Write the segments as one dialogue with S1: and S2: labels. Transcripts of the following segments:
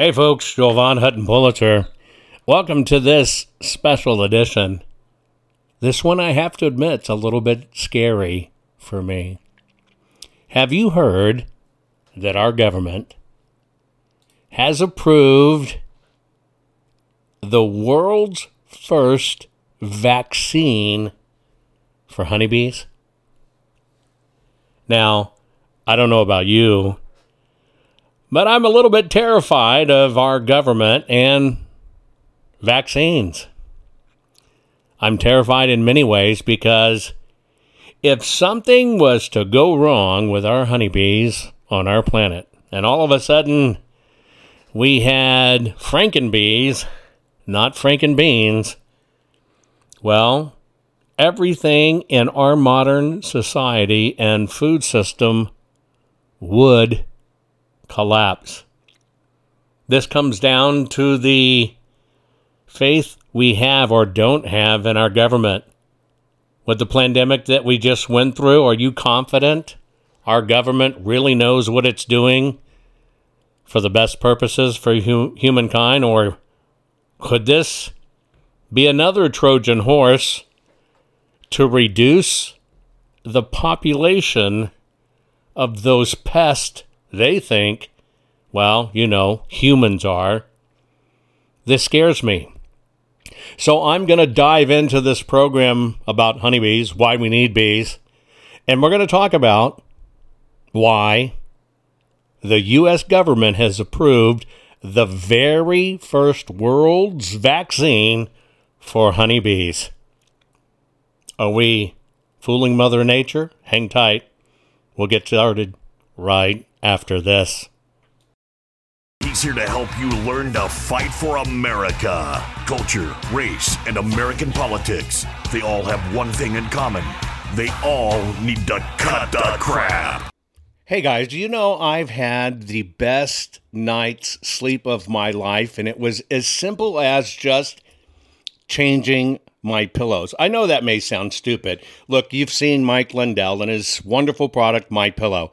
S1: Hey folks, Jovan Hutton Pulitzer. Welcome to this special edition. This one, I have to admit, is a little bit scary for me. Have you heard that our government has approved the world's first vaccine for honeybees? Now, I don't know about you, but I'm a little bit terrified of our government and vaccines. I'm terrified in many ways because if something was to go wrong with our honeybees on our planet, and all of a sudden we had frankenbees, not frankenbeans, well, everything in our modern society and food system would collapse. This comes down to the faith we have or don't have in our government. With the pandemic that we just went through, are you confident our government really knows what it's doing for the best purposes for hu- humankind? Or could this be another Trojan horse to reduce the population of those pests they think, well, you know, humans are. This scares me. So I'm going to dive into this program about honeybees, why we need bees, and we're going to talk about why the U.S. government has approved the very first world's vaccine for honeybees. Are we fooling Mother Nature? Hang tight. We'll get started right after this.
S2: He's here to help you learn to fight for America. Culture, race, and American politics. They all have one thing in common. They all need to cut the crap.
S1: Hey guys, do you know I've had the best night's sleep of my life, and it was as simple as just changing my pillows. I know that may sound stupid. Look, you've seen Mike Lindell and his wonderful product, My Pillow.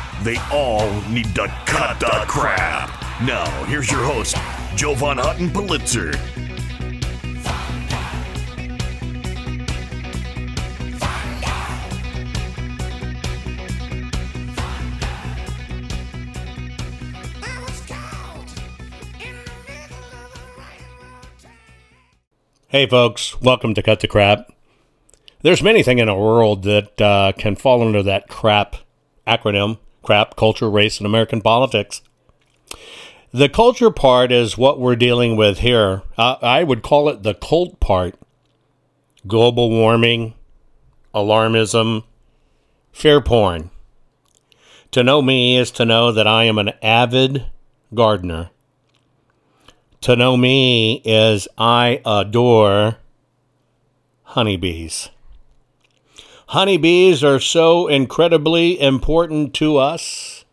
S2: They all need to cut the crap. Now, here's your host, Joe Jovan Hutton Pulitzer.
S1: Hey, folks, welcome to Cut the Crap. There's many things in our world that uh, can fall under that crap acronym crap, culture, race, and American politics. The culture part is what we're dealing with here. Uh, I would call it the cult part global warming, alarmism, fear porn. To know me is to know that I am an avid gardener. To know me is I adore honeybees. Honeybees are so incredibly important to us.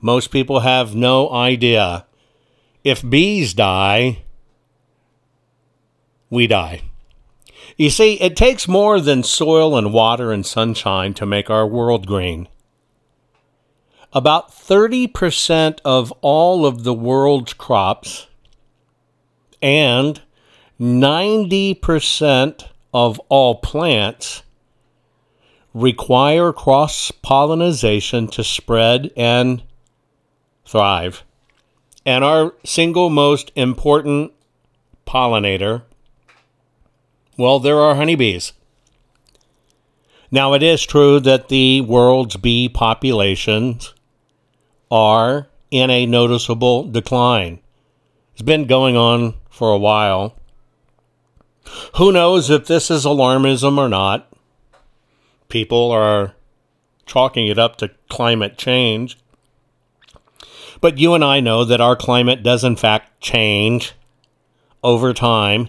S1: Most people have no idea. If bees die, we die. You see, it takes more than soil and water and sunshine to make our world green. About 30% of all of the world's crops and 90% of all plants require cross pollination to spread and thrive. And our single most important pollinator, well, there are honeybees. Now, it is true that the world's bee populations are in a noticeable decline. It's been going on for a while. Who knows if this is alarmism or not? People are chalking it up to climate change. But you and I know that our climate does, in fact, change over time.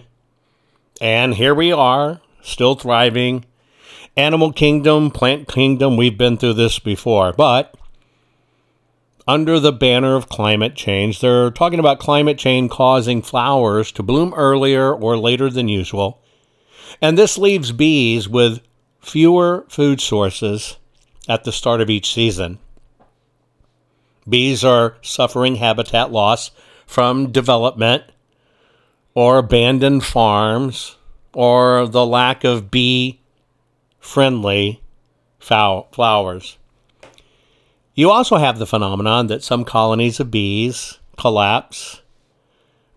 S1: And here we are, still thriving. Animal kingdom, plant kingdom, we've been through this before. But under the banner of climate change. They're talking about climate change causing flowers to bloom earlier or later than usual. And this leaves bees with fewer food sources at the start of each season. Bees are suffering habitat loss from development or abandoned farms or the lack of bee friendly flowers. You also have the phenomenon that some colonies of bees collapse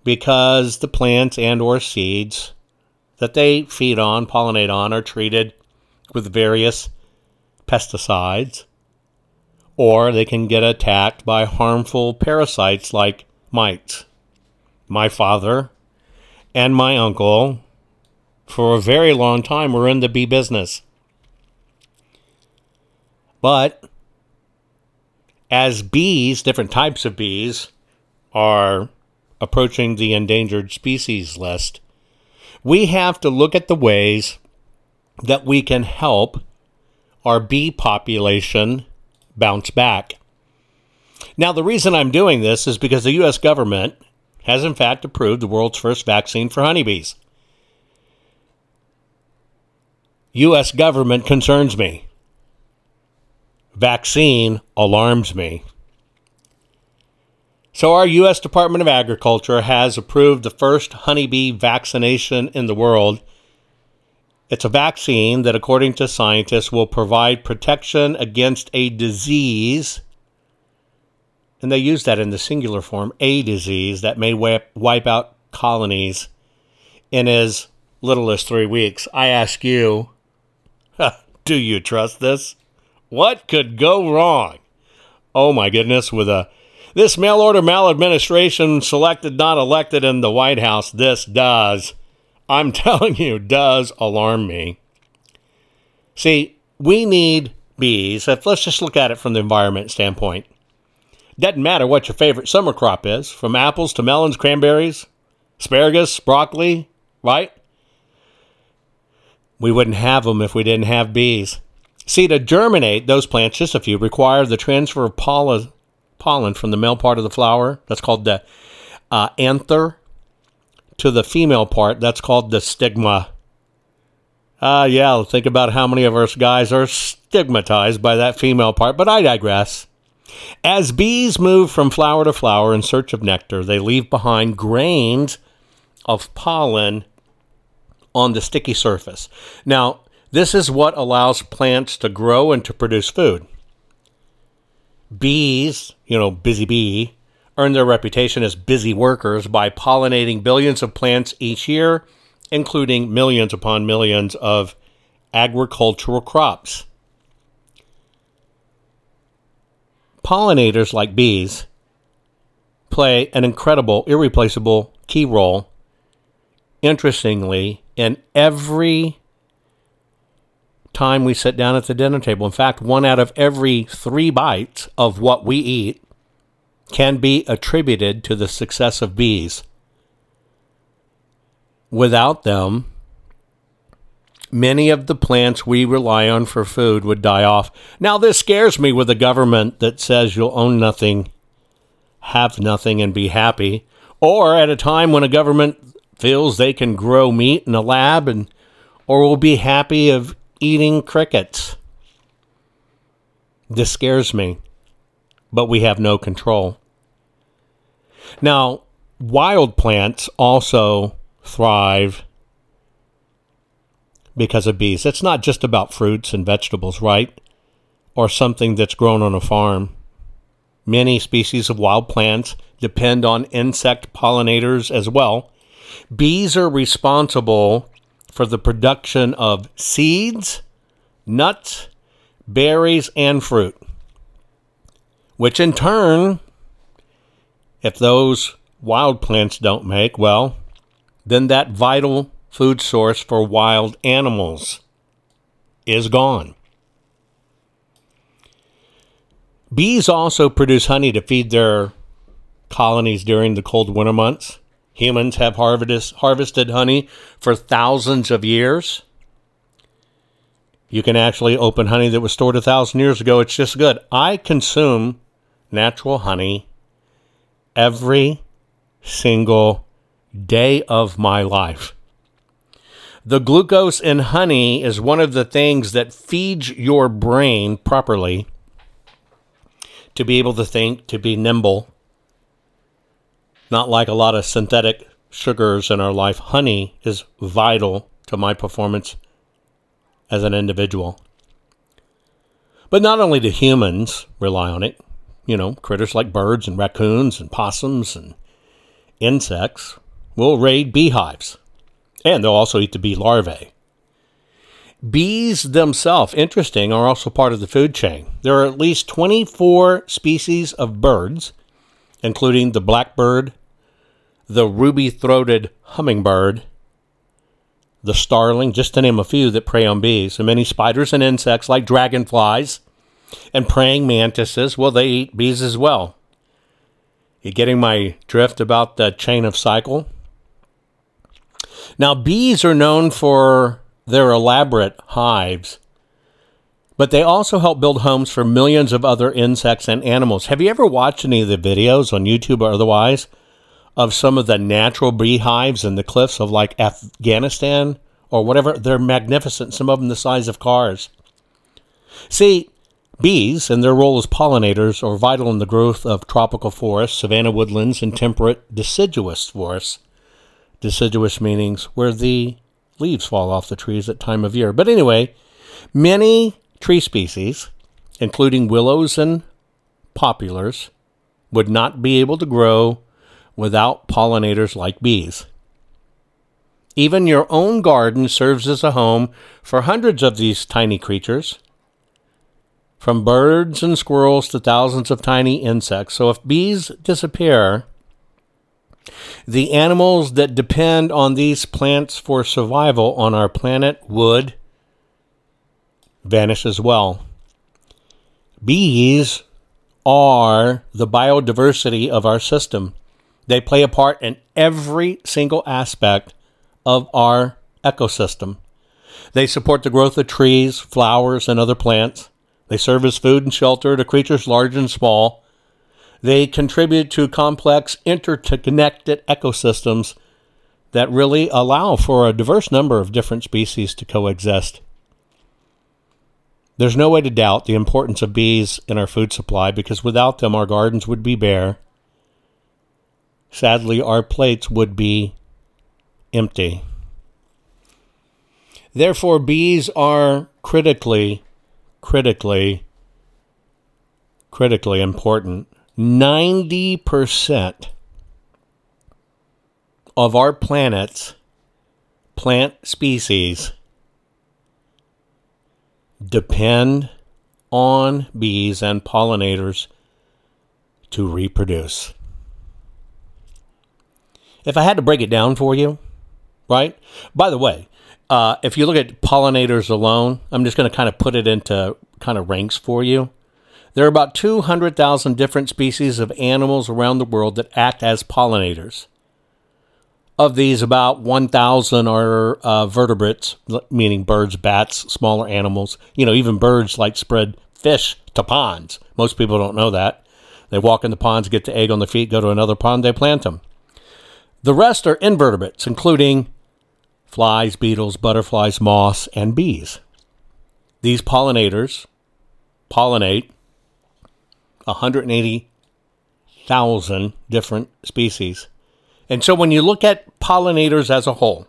S1: because the plants and or seeds that they feed on, pollinate on are treated with various pesticides or they can get attacked by harmful parasites like mites. My father and my uncle for a very long time were in the bee business. But as bees, different types of bees, are approaching the endangered species list, we have to look at the ways that we can help our bee population bounce back. Now, the reason I'm doing this is because the U.S. government has, in fact, approved the world's first vaccine for honeybees. U.S. government concerns me vaccine alarms me. So, our U.S. Department of Agriculture has approved the first honeybee vaccination in the world. It's a vaccine that, according to scientists, will provide protection against a disease. And they use that in the singular form, a disease that may wipe, out colonies in as little as three weeks. I ask you, do you trust this? What could go wrong? Oh my goodness, with a this mail order maladministration selected, not elected in the White House, this does. I'm telling you, does alarm me. See, we need bees. If, let's just look at it from the environment standpoint. Doesn't matter what your favorite summer crop is, from apples to melons, cranberries, asparagus, broccoli, right? We wouldn't have them if we didn't have bees. See, to germinate those plants, just a few, require the transfer of pollen, from the male part of the flower. That's called the uh, anther to the female part, that's called the stigma. Ah, uh, yeah, think about how many of us guys are stigmatized by that female part, but I digress. As bees move from flower to flower in search of nectar, they leave behind grains of pollen on the sticky surface. Now, this is what allows plants to grow and to produce food. Bees, you know, busy bee, earn their reputation as busy workers by pollinating billions of plants each year, including millions upon millions of agricultural crops. Pollinators like bees play an incredible, irreplaceable key role, interestingly, in every time we sit down at the dinner table. In fact, one out of every three bites of what we eat can be attributed to the success of bees. Without them, many of the plants we rely on for food would die off. Now, this scares me with a government that says you'll own nothing, have nothing, and be happy, or at a time when a government feels they can grow meat in a lab and or will be happy of eating crickets. This scares me but we have no control. Now, wild plants also thrive because of bees. It's not just about fruits and vegetables, right? Or something that's grown on a farm. Many species of wild plants depend on insect pollinators as well. Bees are responsible for the production of seeds, nuts, berries, and fruit which in turn, if those wild plants don't make, well, then that vital food source for wild animals is gone. Bees also produce honey to feed their colonies during the cold winter months. Humans have harvest, harvested honey for thousands of years. You can actually open honey that was stored a thousand years ago. It's just good. I consume natural honey every single day of my life. The glucose in honey is one of the things that feeds your brain properly to be able to think, to be nimble. Not like a lot of synthetic sugars in our life. Honey is vital to my performance as an individual. But not only do humans rely on it, you know, critters like birds and raccoons and possums and insects will raid beehives. And they'll also eat the bee larvae. Bees themselves, interesting, are also part of the food chain. There are at least 24 species of birds, including the blackbird, the ruby throated hummingbird, the starling, just to name a few that prey on bees, and many spiders and insects like dragonflies and praying mantises, well, they eat bees as well. You getting my drift about the chain of cycle? Now, bees are known for their elaborate hives, but they also help build homes for millions of other insects and animals. Have you ever watched any of the videos on YouTube or otherwise of some of the natural beehives in the cliffs of like Afghanistan or whatever? They're magnificent, some of them the size of cars. See, Bees and their role as pollinators are vital in the growth of tropical forests, savanna woodlands, and temperate deciduous forests. Deciduous meanings where the leaves fall off the trees at time of year. But anyway, many tree species, including willows and poplars, would not be able to grow without pollinators like bees. Even your own garden serves as a home for hundreds of these tiny creatures, from birds and squirrels to thousands of tiny insects. So if bees disappear, the animals that depend on these plants for survival on our planet would vanish as well. Bees are the biodiversity of our system. They play a part in every single aspect of our ecosystem. They support the growth of trees, flowers, and other plants. They serve as food and shelter to creatures large and small. They contribute to complex, interconnected ecosystems that really allow for a diverse number of different species to coexist. There's no way to doubt the importance of bees in our food supply because without them, our gardens would be bare. Sadly, our plates would be empty. Therefore, bees are critically critically, critically important. 90% of our planet's plant species depend on bees and pollinators to reproduce. If I had to break it down for you, right? By the way, uh, if you look at pollinators alone, I'm just going to kind of put it into kind of ranks for you. There are about 200,000 different species of animals around the world that act as pollinators. Of these, about 1,000 are uh, vertebrates, meaning birds, bats, smaller animals. You know, even birds like spread fish to ponds. Most people don't know that. They walk in the ponds, get the egg on the feet, go to another pond, they plant them. The rest are invertebrates, including flies, beetles, butterflies, moths, and bees. These pollinators pollinate 180,000 different species. And so when you look at pollinators as a whole,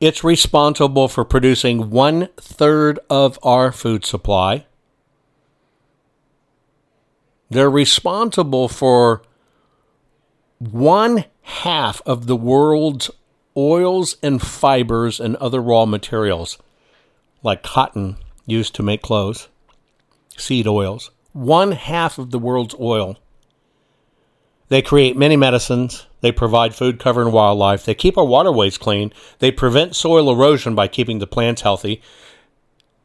S1: it's responsible for producing one third of our food supply. They're responsible for one half of the world's oils and fibers and other raw materials like cotton used to make clothes, seed oils, one half of the world's oil. They create many medicines. They provide food, cover, and wildlife. They keep our waterways clean. They prevent soil erosion by keeping the plants healthy.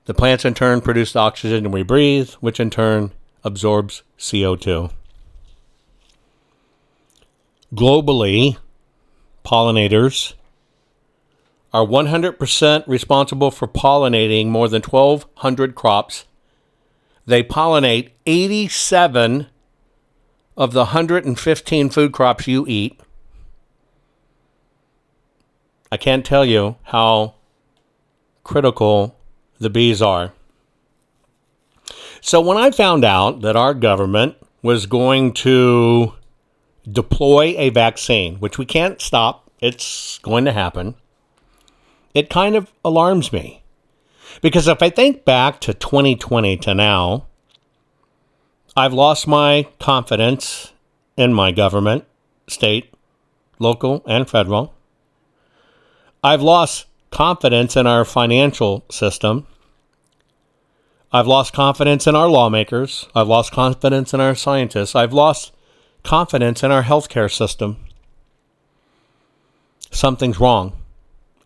S1: The plants, in turn, produce the oxygen we breathe, which in turn absorbs CO2. Globally, pollinators are 100% responsible for pollinating more than 1,200 crops. They pollinate 87 of the 115 food crops you eat. I can't tell you how critical the bees are. So, when I found out that our government was going to deploy a vaccine, which we can't stop, it's going to happen it kind of alarms me. Because if I think back to 2020 to now, I've lost my confidence in my government, state, local, and federal. I've lost confidence in our financial system. I've lost confidence in our lawmakers. I've lost confidence in our scientists. I've lost confidence in our healthcare system. Something's wrong.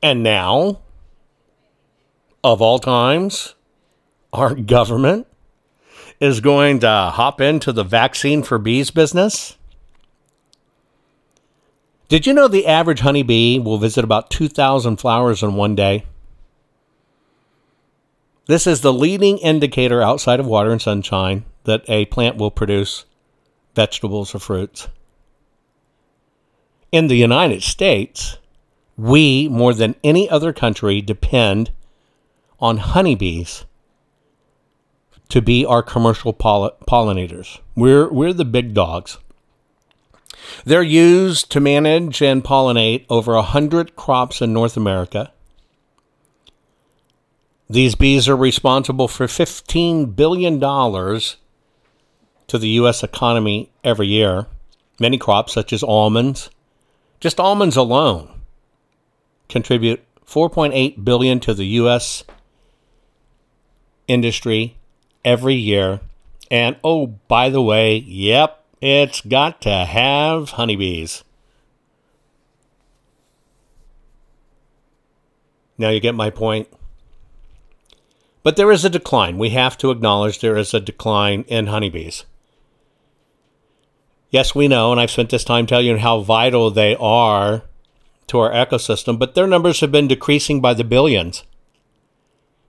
S1: And now, of all times, our government is going to hop into the vaccine for bees business. Did you know the average honeybee will visit about 2,000 flowers in one day? This is the leading indicator outside of water and sunshine that a plant will produce vegetables or fruits. In the United States, we, more than any other country, depend on honeybees to be our commercial poll- pollinators. We're, we're the big dogs. They're used to manage and pollinate over 100 crops in North America. These bees are responsible for $15 billion to the U.S. economy every year. Many crops, such as almonds, just almonds alone, contribute 4.8 billion to the U.S. industry every year. And oh, by the way, yep, it's got to have honeybees. Now you get my point. But there is a decline. We have to acknowledge there is a decline in honeybees. Yes, we know, and I've spent this time telling you how vital they are to our ecosystem, but their numbers have been decreasing by the billions.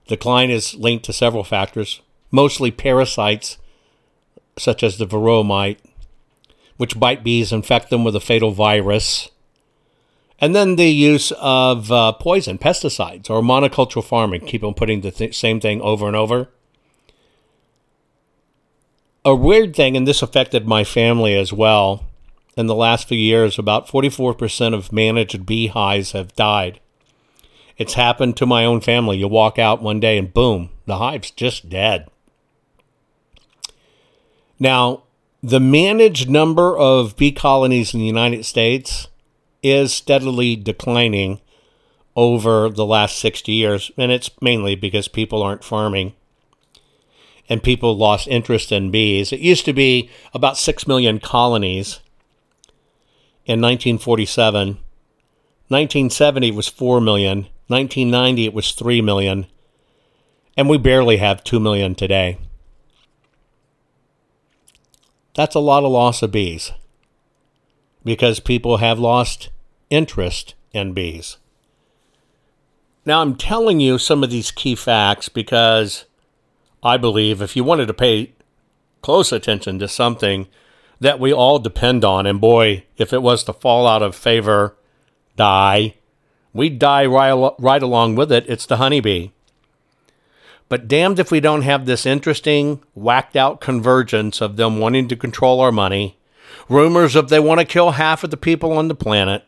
S1: Decline is linked to several factors, mostly parasites such as the varroa mite, which bite bees, infect them with a fatal virus. And then the use of uh, poison, pesticides, or monocultural farming, keep on putting the th- same thing over and over a weird thing, and this affected my family as well. In the last few years, about 44% of managed beehives have died. It's happened to my own family. You walk out one day and boom, the hive's just dead. Now, the managed number of bee colonies in the United States is steadily declining over the last 60 years, and it's mainly because people aren't farming and people lost interest in bees. It used to be about 6 million colonies in 1947. 1970 was 4 million. 1990 it was 3 million. And we barely have 2 million today. That's a lot of loss of bees because people have lost interest in bees. Now, I'm telling you some of these key facts because I believe if you wanted to pay close attention to something that we all depend on, and boy, if it was to fall out of favor, die, we'd die right, right along with it. It's the honeybee. But damned if we don't have this interesting, whacked out convergence of them wanting to control our money, rumors of they want to kill half of the people on the planet,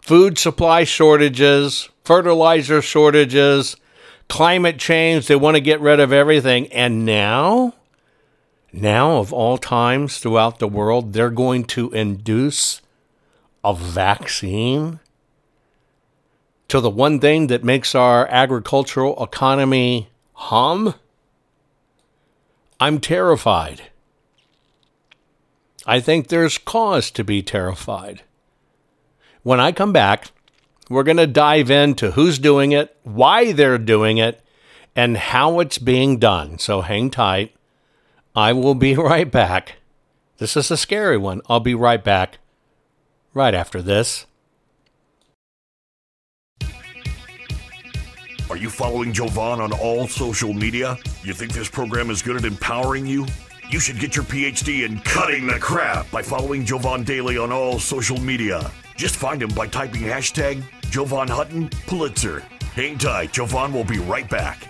S1: food supply shortages, fertilizer shortages, climate change, they want to get rid of everything. And now, now of all times throughout the world, they're going to induce a vaccine to the one thing that makes our agricultural economy hum? I'm terrified. I think there's cause to be terrified. When I come back, we're going to dive into who's doing it, why they're doing it, and how it's being done. So hang tight. I will be right back. This is a scary one. I'll be right back right after this.
S2: Are you following Jovan on all social media? You think this program is good at empowering you? You should get your PhD in cutting the crap by following Jovan Daily on all social media. Just find him by typing hashtag Jovan Hutton Pulitzer. Hang tight, Jovan will be right back.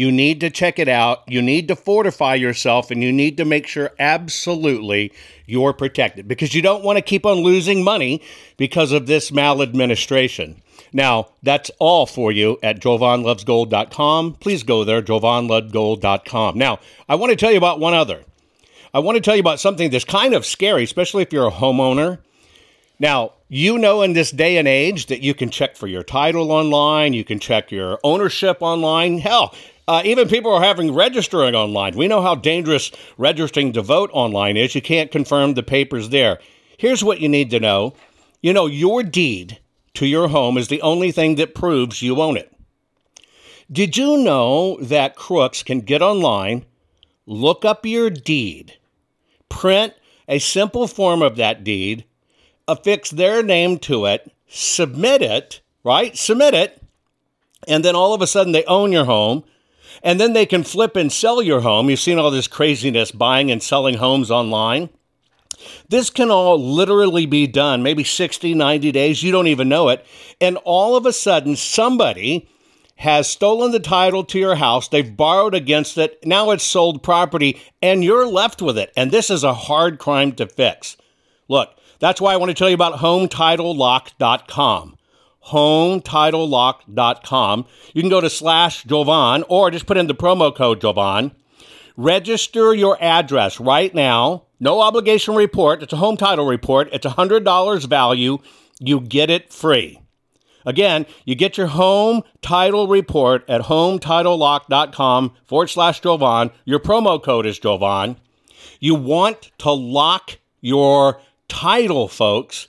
S1: You need to check it out. You need to fortify yourself and you need to make sure absolutely you're protected because you don't want to keep on losing money because of this maladministration. Now, that's all for you at jovanlovesgold.com. Please go there, jovanlovesgold.com. Now, I want to tell you about one other. I want to tell you about something that's kind of scary, especially if you're a homeowner. Now, you know in this day and age that you can check for your title online, you can check your ownership online. Hell, uh, even people are having registering online. We know how dangerous registering to vote online is. You can't confirm the papers there. Here's what you need to know you know, your deed to your home is the only thing that proves you own it. Did you know that crooks can get online, look up your deed, print a simple form of that deed, affix their name to it, submit it, right? Submit it, and then all of a sudden they own your home. And then they can flip and sell your home. You've seen all this craziness buying and selling homes online. This can all literally be done, maybe 60, 90 days, you don't even know it. And all of a sudden, somebody has stolen the title to your house, they've borrowed against it, now it's sold property, and you're left with it. And this is a hard crime to fix. Look, that's why I want to tell you about HomeTitleLock.com. HomeTitleLock.com. You can go to slash Jovan or just put in the promo code Jovan. Register your address right now. No obligation report. It's a home title report. It's $100 value. You get it free. Again, you get your home title report at hometitlelock.com forward slash Jovan. Your promo code is Jovan. You want to lock your title, folks.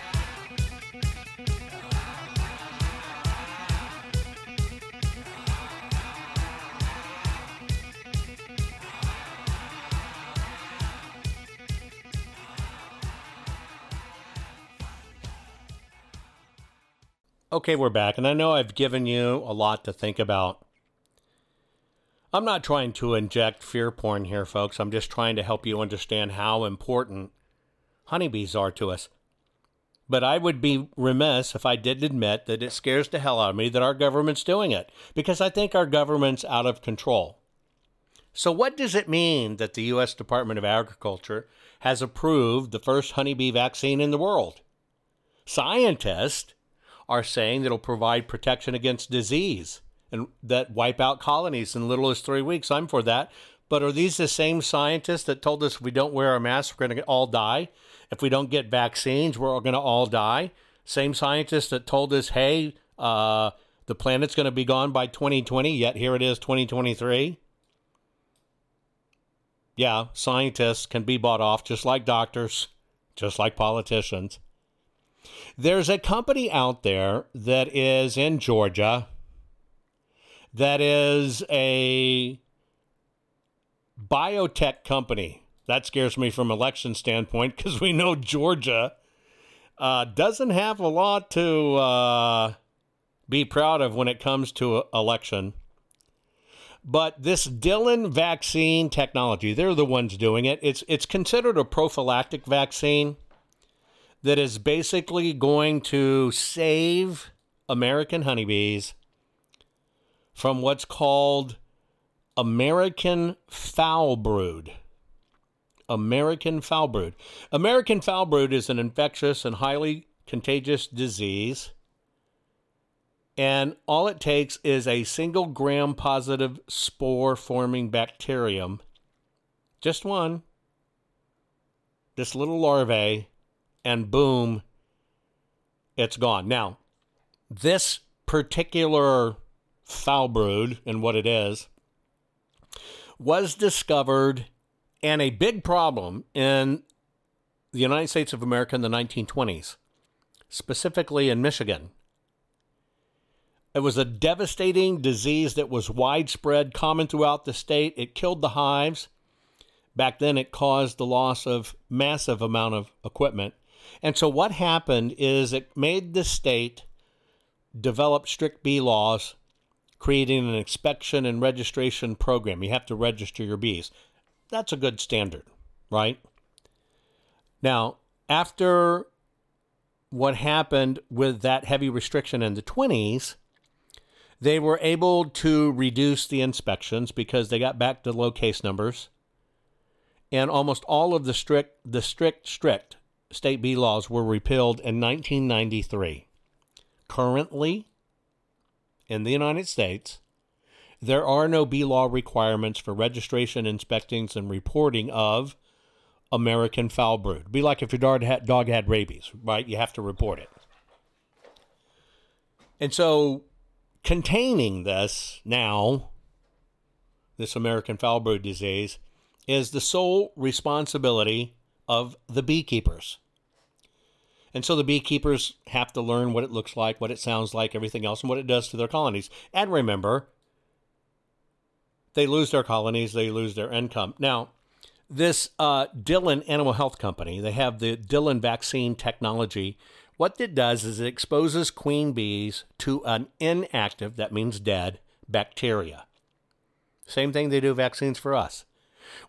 S1: Okay, we're back, and I know I've given you a lot to think about. I'm not trying to inject fear porn here, folks. I'm just trying to help you understand how important honeybees are to us. But I would be remiss if I didn't admit that it scares the hell out of me that our government's doing it, because I think our government's out of control. So, what does it mean that the U.S. Department of Agriculture has approved the first honeybee vaccine in the world? Scientists are saying that it'll provide protection against disease and that wipe out colonies in little as three weeks. I'm for that. But are these the same scientists that told us if we don't wear our masks, we're going to all die? If we don't get vaccines, we're going to all die? Same scientists that told us, hey, uh, the planet's going to be gone by 2020, yet here it is 2023? Yeah, scientists can be bought off just like doctors, just like politicians. There's a company out there that is in Georgia that is a biotech company. That scares me from election standpoint because we know Georgia uh, doesn't have a lot to uh, be proud of when it comes to election. But this Dalan vaccine technology, they're the ones doing it. It's it's considered a prophylactic vaccine that is basically going to save American honeybees from what's called American foul brood. American foul brood. American foul brood is an infectious and highly contagious disease. And all it takes is a single gram positive spore forming bacterium, just one, this little larvae, and boom, it's gone. Now, this particular foul brood and what it is was discovered and a big problem in the United States of America in the 1920s, specifically in Michigan. It was a devastating disease that was widespread, common throughout the state. It killed the hives. Back then, it caused the loss of massive amount of equipment. And so, what happened is it made the state develop strict bee laws, creating an inspection and registration program. You have to register your bees. That's a good standard, right? Now, after what happened with that heavy restriction in the 20s, they were able to reduce the inspections because they got back to low case numbers. And almost all of the strict, the strict, strict state bee laws were repealed in 1993. Currently, in the United States, there are no bee law requirements for registration, inspectings, and reporting of American foul brood. Be like if your dog had, dog had rabies, right? You have to report it. And so containing this now, this American foul brood disease, is the sole responsibility of the beekeepers. And so the beekeepers have to learn what it looks like, what it sounds like, everything else, and what it does to their colonies. And remember, they lose their colonies, they lose their income. Now, this uh, Dalan Animal Health Company, they have the Dalan vaccine technology what it does is it exposes queen bees to an inactive, that means dead, bacteria. Same thing they do vaccines for us,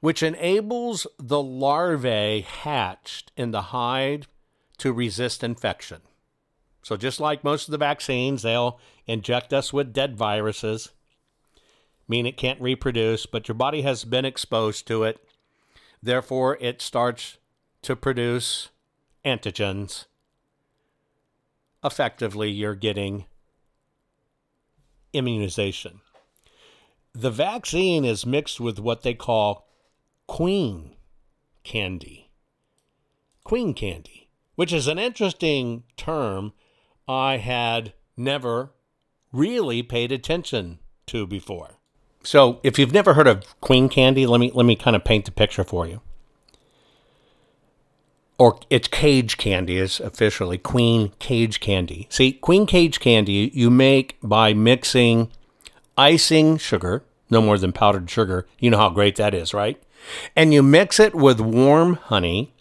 S1: which enables the larvae hatched in the hive to resist infection. So, just like most of the vaccines, they'll inject us with dead viruses, mean it can't reproduce, but your body has been exposed to it. Therefore, it starts to produce antigens effectively you're getting immunization. The vaccine is mixed with what they call queen candy. Queen candy, which is an interesting term I had never really paid attention to before. So, if you've never heard of queen candy, let me let me kind of paint the picture for you or it's cage candy is officially queen cage candy. See, queen cage candy you make by mixing icing sugar, no more than powdered sugar. You know how great that is, right? And you mix it with warm honey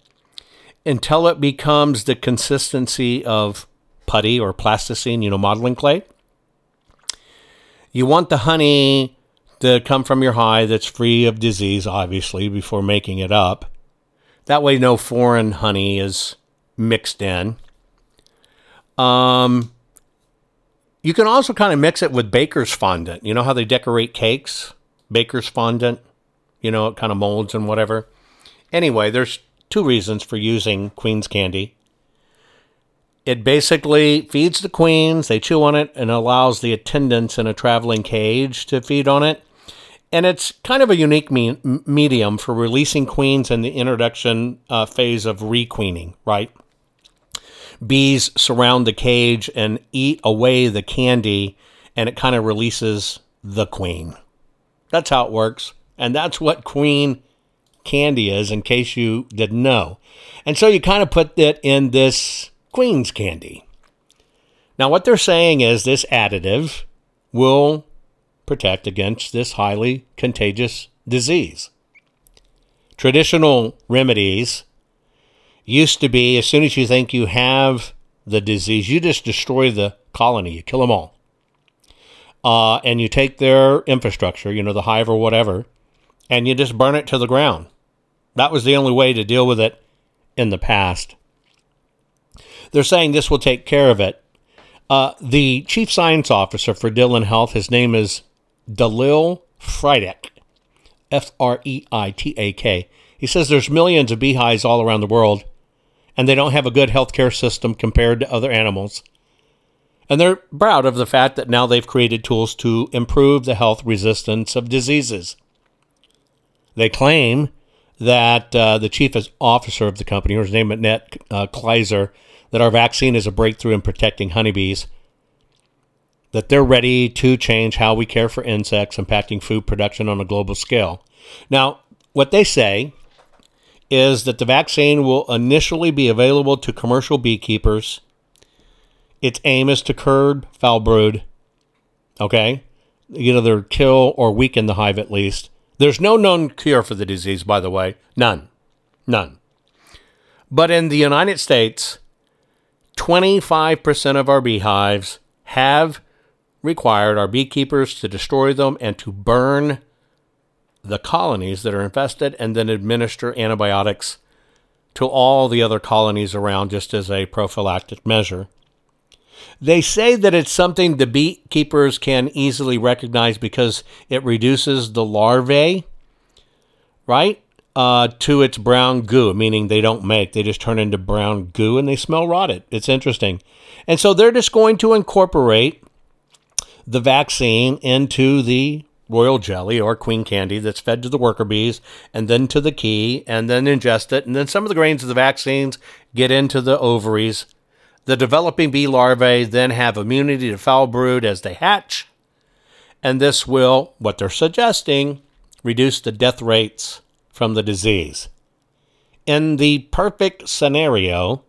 S1: until it becomes the consistency of putty or plasticine, you know, modeling clay. You want the honey to come from your hive that's free of disease, obviously, before making it up. That way, no foreign honey is mixed in. Um, you can also kind of mix it with baker's fondant. You know how they decorate cakes? Baker's fondant. You know, it kind of molds and whatever. Anyway, there's two reasons for using queen's candy. It basically feeds the queens, they chew on it, and allows the attendants in a traveling cage to feed on it and it's kind of a unique me- medium for releasing queens in the introduction uh, phase of requeening, right? Bees surround the cage and eat away the candy, and it kind of releases the queen. That's how it works. And that's what queen candy is, in case you didn't know. And so you kind of put it in this queen's candy. Now, what they're saying is this additive will protect against this highly contagious disease. Traditional remedies used to be as soon as you think you have the disease, you just destroy the colony, you kill them all. Uh, and you take their infrastructure, you know, the hive or whatever, and you just burn it to the ground. That was the only way to deal with it in the past. They're saying this will take care of it. Uh, the chief science officer for Dalan Health, his name is Dalial Freitak, F R E I T A K. He says there's millions of beehives all around the world, and they don't have a good healthcare system compared to other animals. And they're proud of the fact that now they've created tools to improve the health resistance of diseases. They claim that uh, the chief officer of the company, her name is Annette uh, Kleiser, that our vaccine is a breakthrough in protecting honeybees, that they're ready to change how we care for insects impacting food production on a global scale. Now, what they say is that the vaccine will initially be available to commercial beekeepers. Its aim is to curb foul brood, okay? Either kill or weaken the hive at least. There's no known cure for the disease, by the way. None. None. But in the United States, 25% of our beehives have required our beekeepers to destroy them and to burn the colonies that are infested and then administer antibiotics to all the other colonies around just as a prophylactic measure. They say that it's something the beekeepers can easily recognize because it reduces the larvae, right, uh, to its brown goo, meaning they don't make, they just turn into brown goo and they smell rotted. It's interesting. And so they're just going to incorporate the vaccine into the royal jelly or queen candy that's fed to the worker bees and then to the key and then ingest it. And then some of the grains of the vaccines get into the ovaries. The developing bee larvae then have immunity to foul brood as they hatch. And this will, what they're suggesting, reduce the death rates from the disease. In the perfect scenario,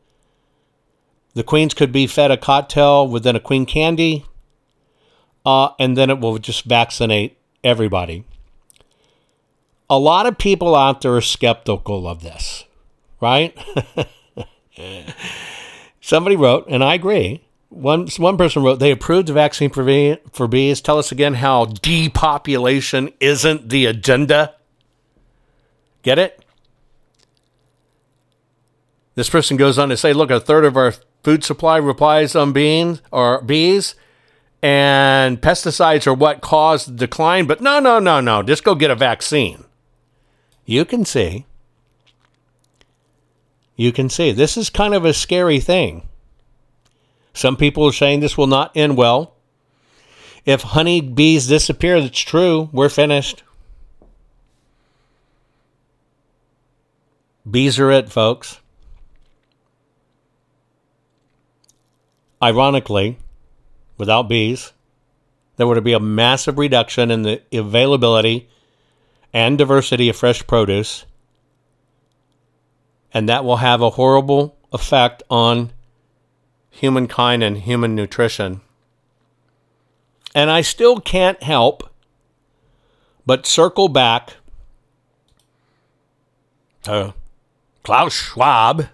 S1: the queens could be fed a cocktail within a queen candy, uh, and then it will just vaccinate everybody. A lot of people out there are skeptical of this, right? Somebody wrote, and I agree. One one person wrote, they approved the vaccine for, bee, for bees. Tell us again how depopulation isn't the agenda. Get it? This person goes on to say, look, a third of our food supply relies on beans or bees and pesticides are what caused the decline. But no, no, no, no. Just go get a vaccine. You can see. You can see. This is kind of a scary thing. Some people are saying this will not end well. If honeybees disappear, that's true. We're finished. Bees are it, folks. Ironically, without bees, there would be a massive reduction in the availability and diversity of fresh produce. And that will have a horrible effect on humankind and human nutrition. And I still can't help but circle back to Klaus Schwab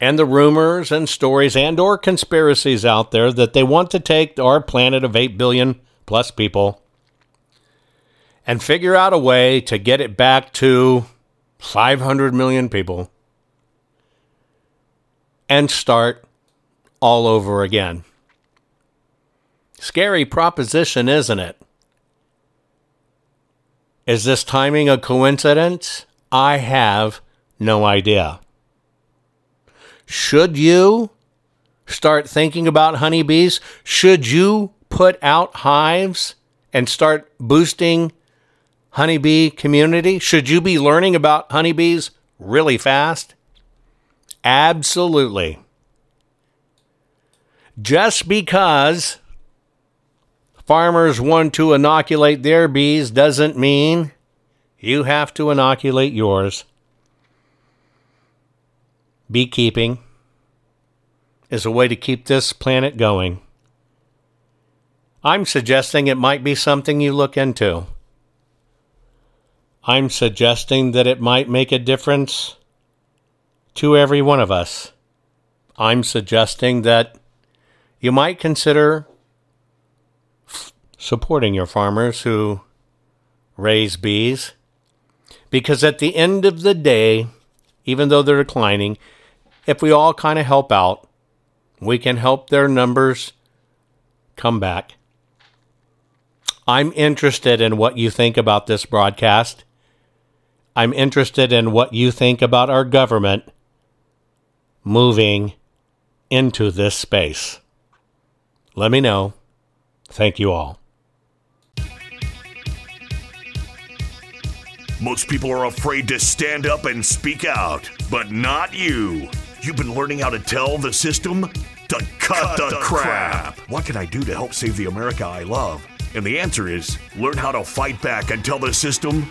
S1: and the rumors and stories and or conspiracies out there that they want to take our planet of 8 billion plus people and figure out a way to get it back to 500 million people and start all over again. Scary proposition, isn't it? Is this timing a coincidence? I have no idea. Should you start thinking about honeybees? Should you put out hives and start boosting honeybee community? Should you be learning about honeybees really fast? Absolutely. Just because farmers want to inoculate their bees doesn't mean you have to inoculate yours. Beekeeping is a way to keep this planet going. I'm suggesting it might be something you look into. I'm suggesting that it might make a difference to every one of us. I'm suggesting that you might consider f- supporting your farmers who raise bees because at the end of the day, even though they're declining, if we all kind of help out, we can help their numbers come back. I'm interested in what you think about this broadcast. I'm interested in what you think about our government moving into this space. Let me know. Thank you all.
S2: Most people are afraid to stand up and speak out, but not you. You've been learning how to tell the system to cut, cut the, the crap. crap. What can I do to help save the America I love? And the answer is learn how to fight back and tell the system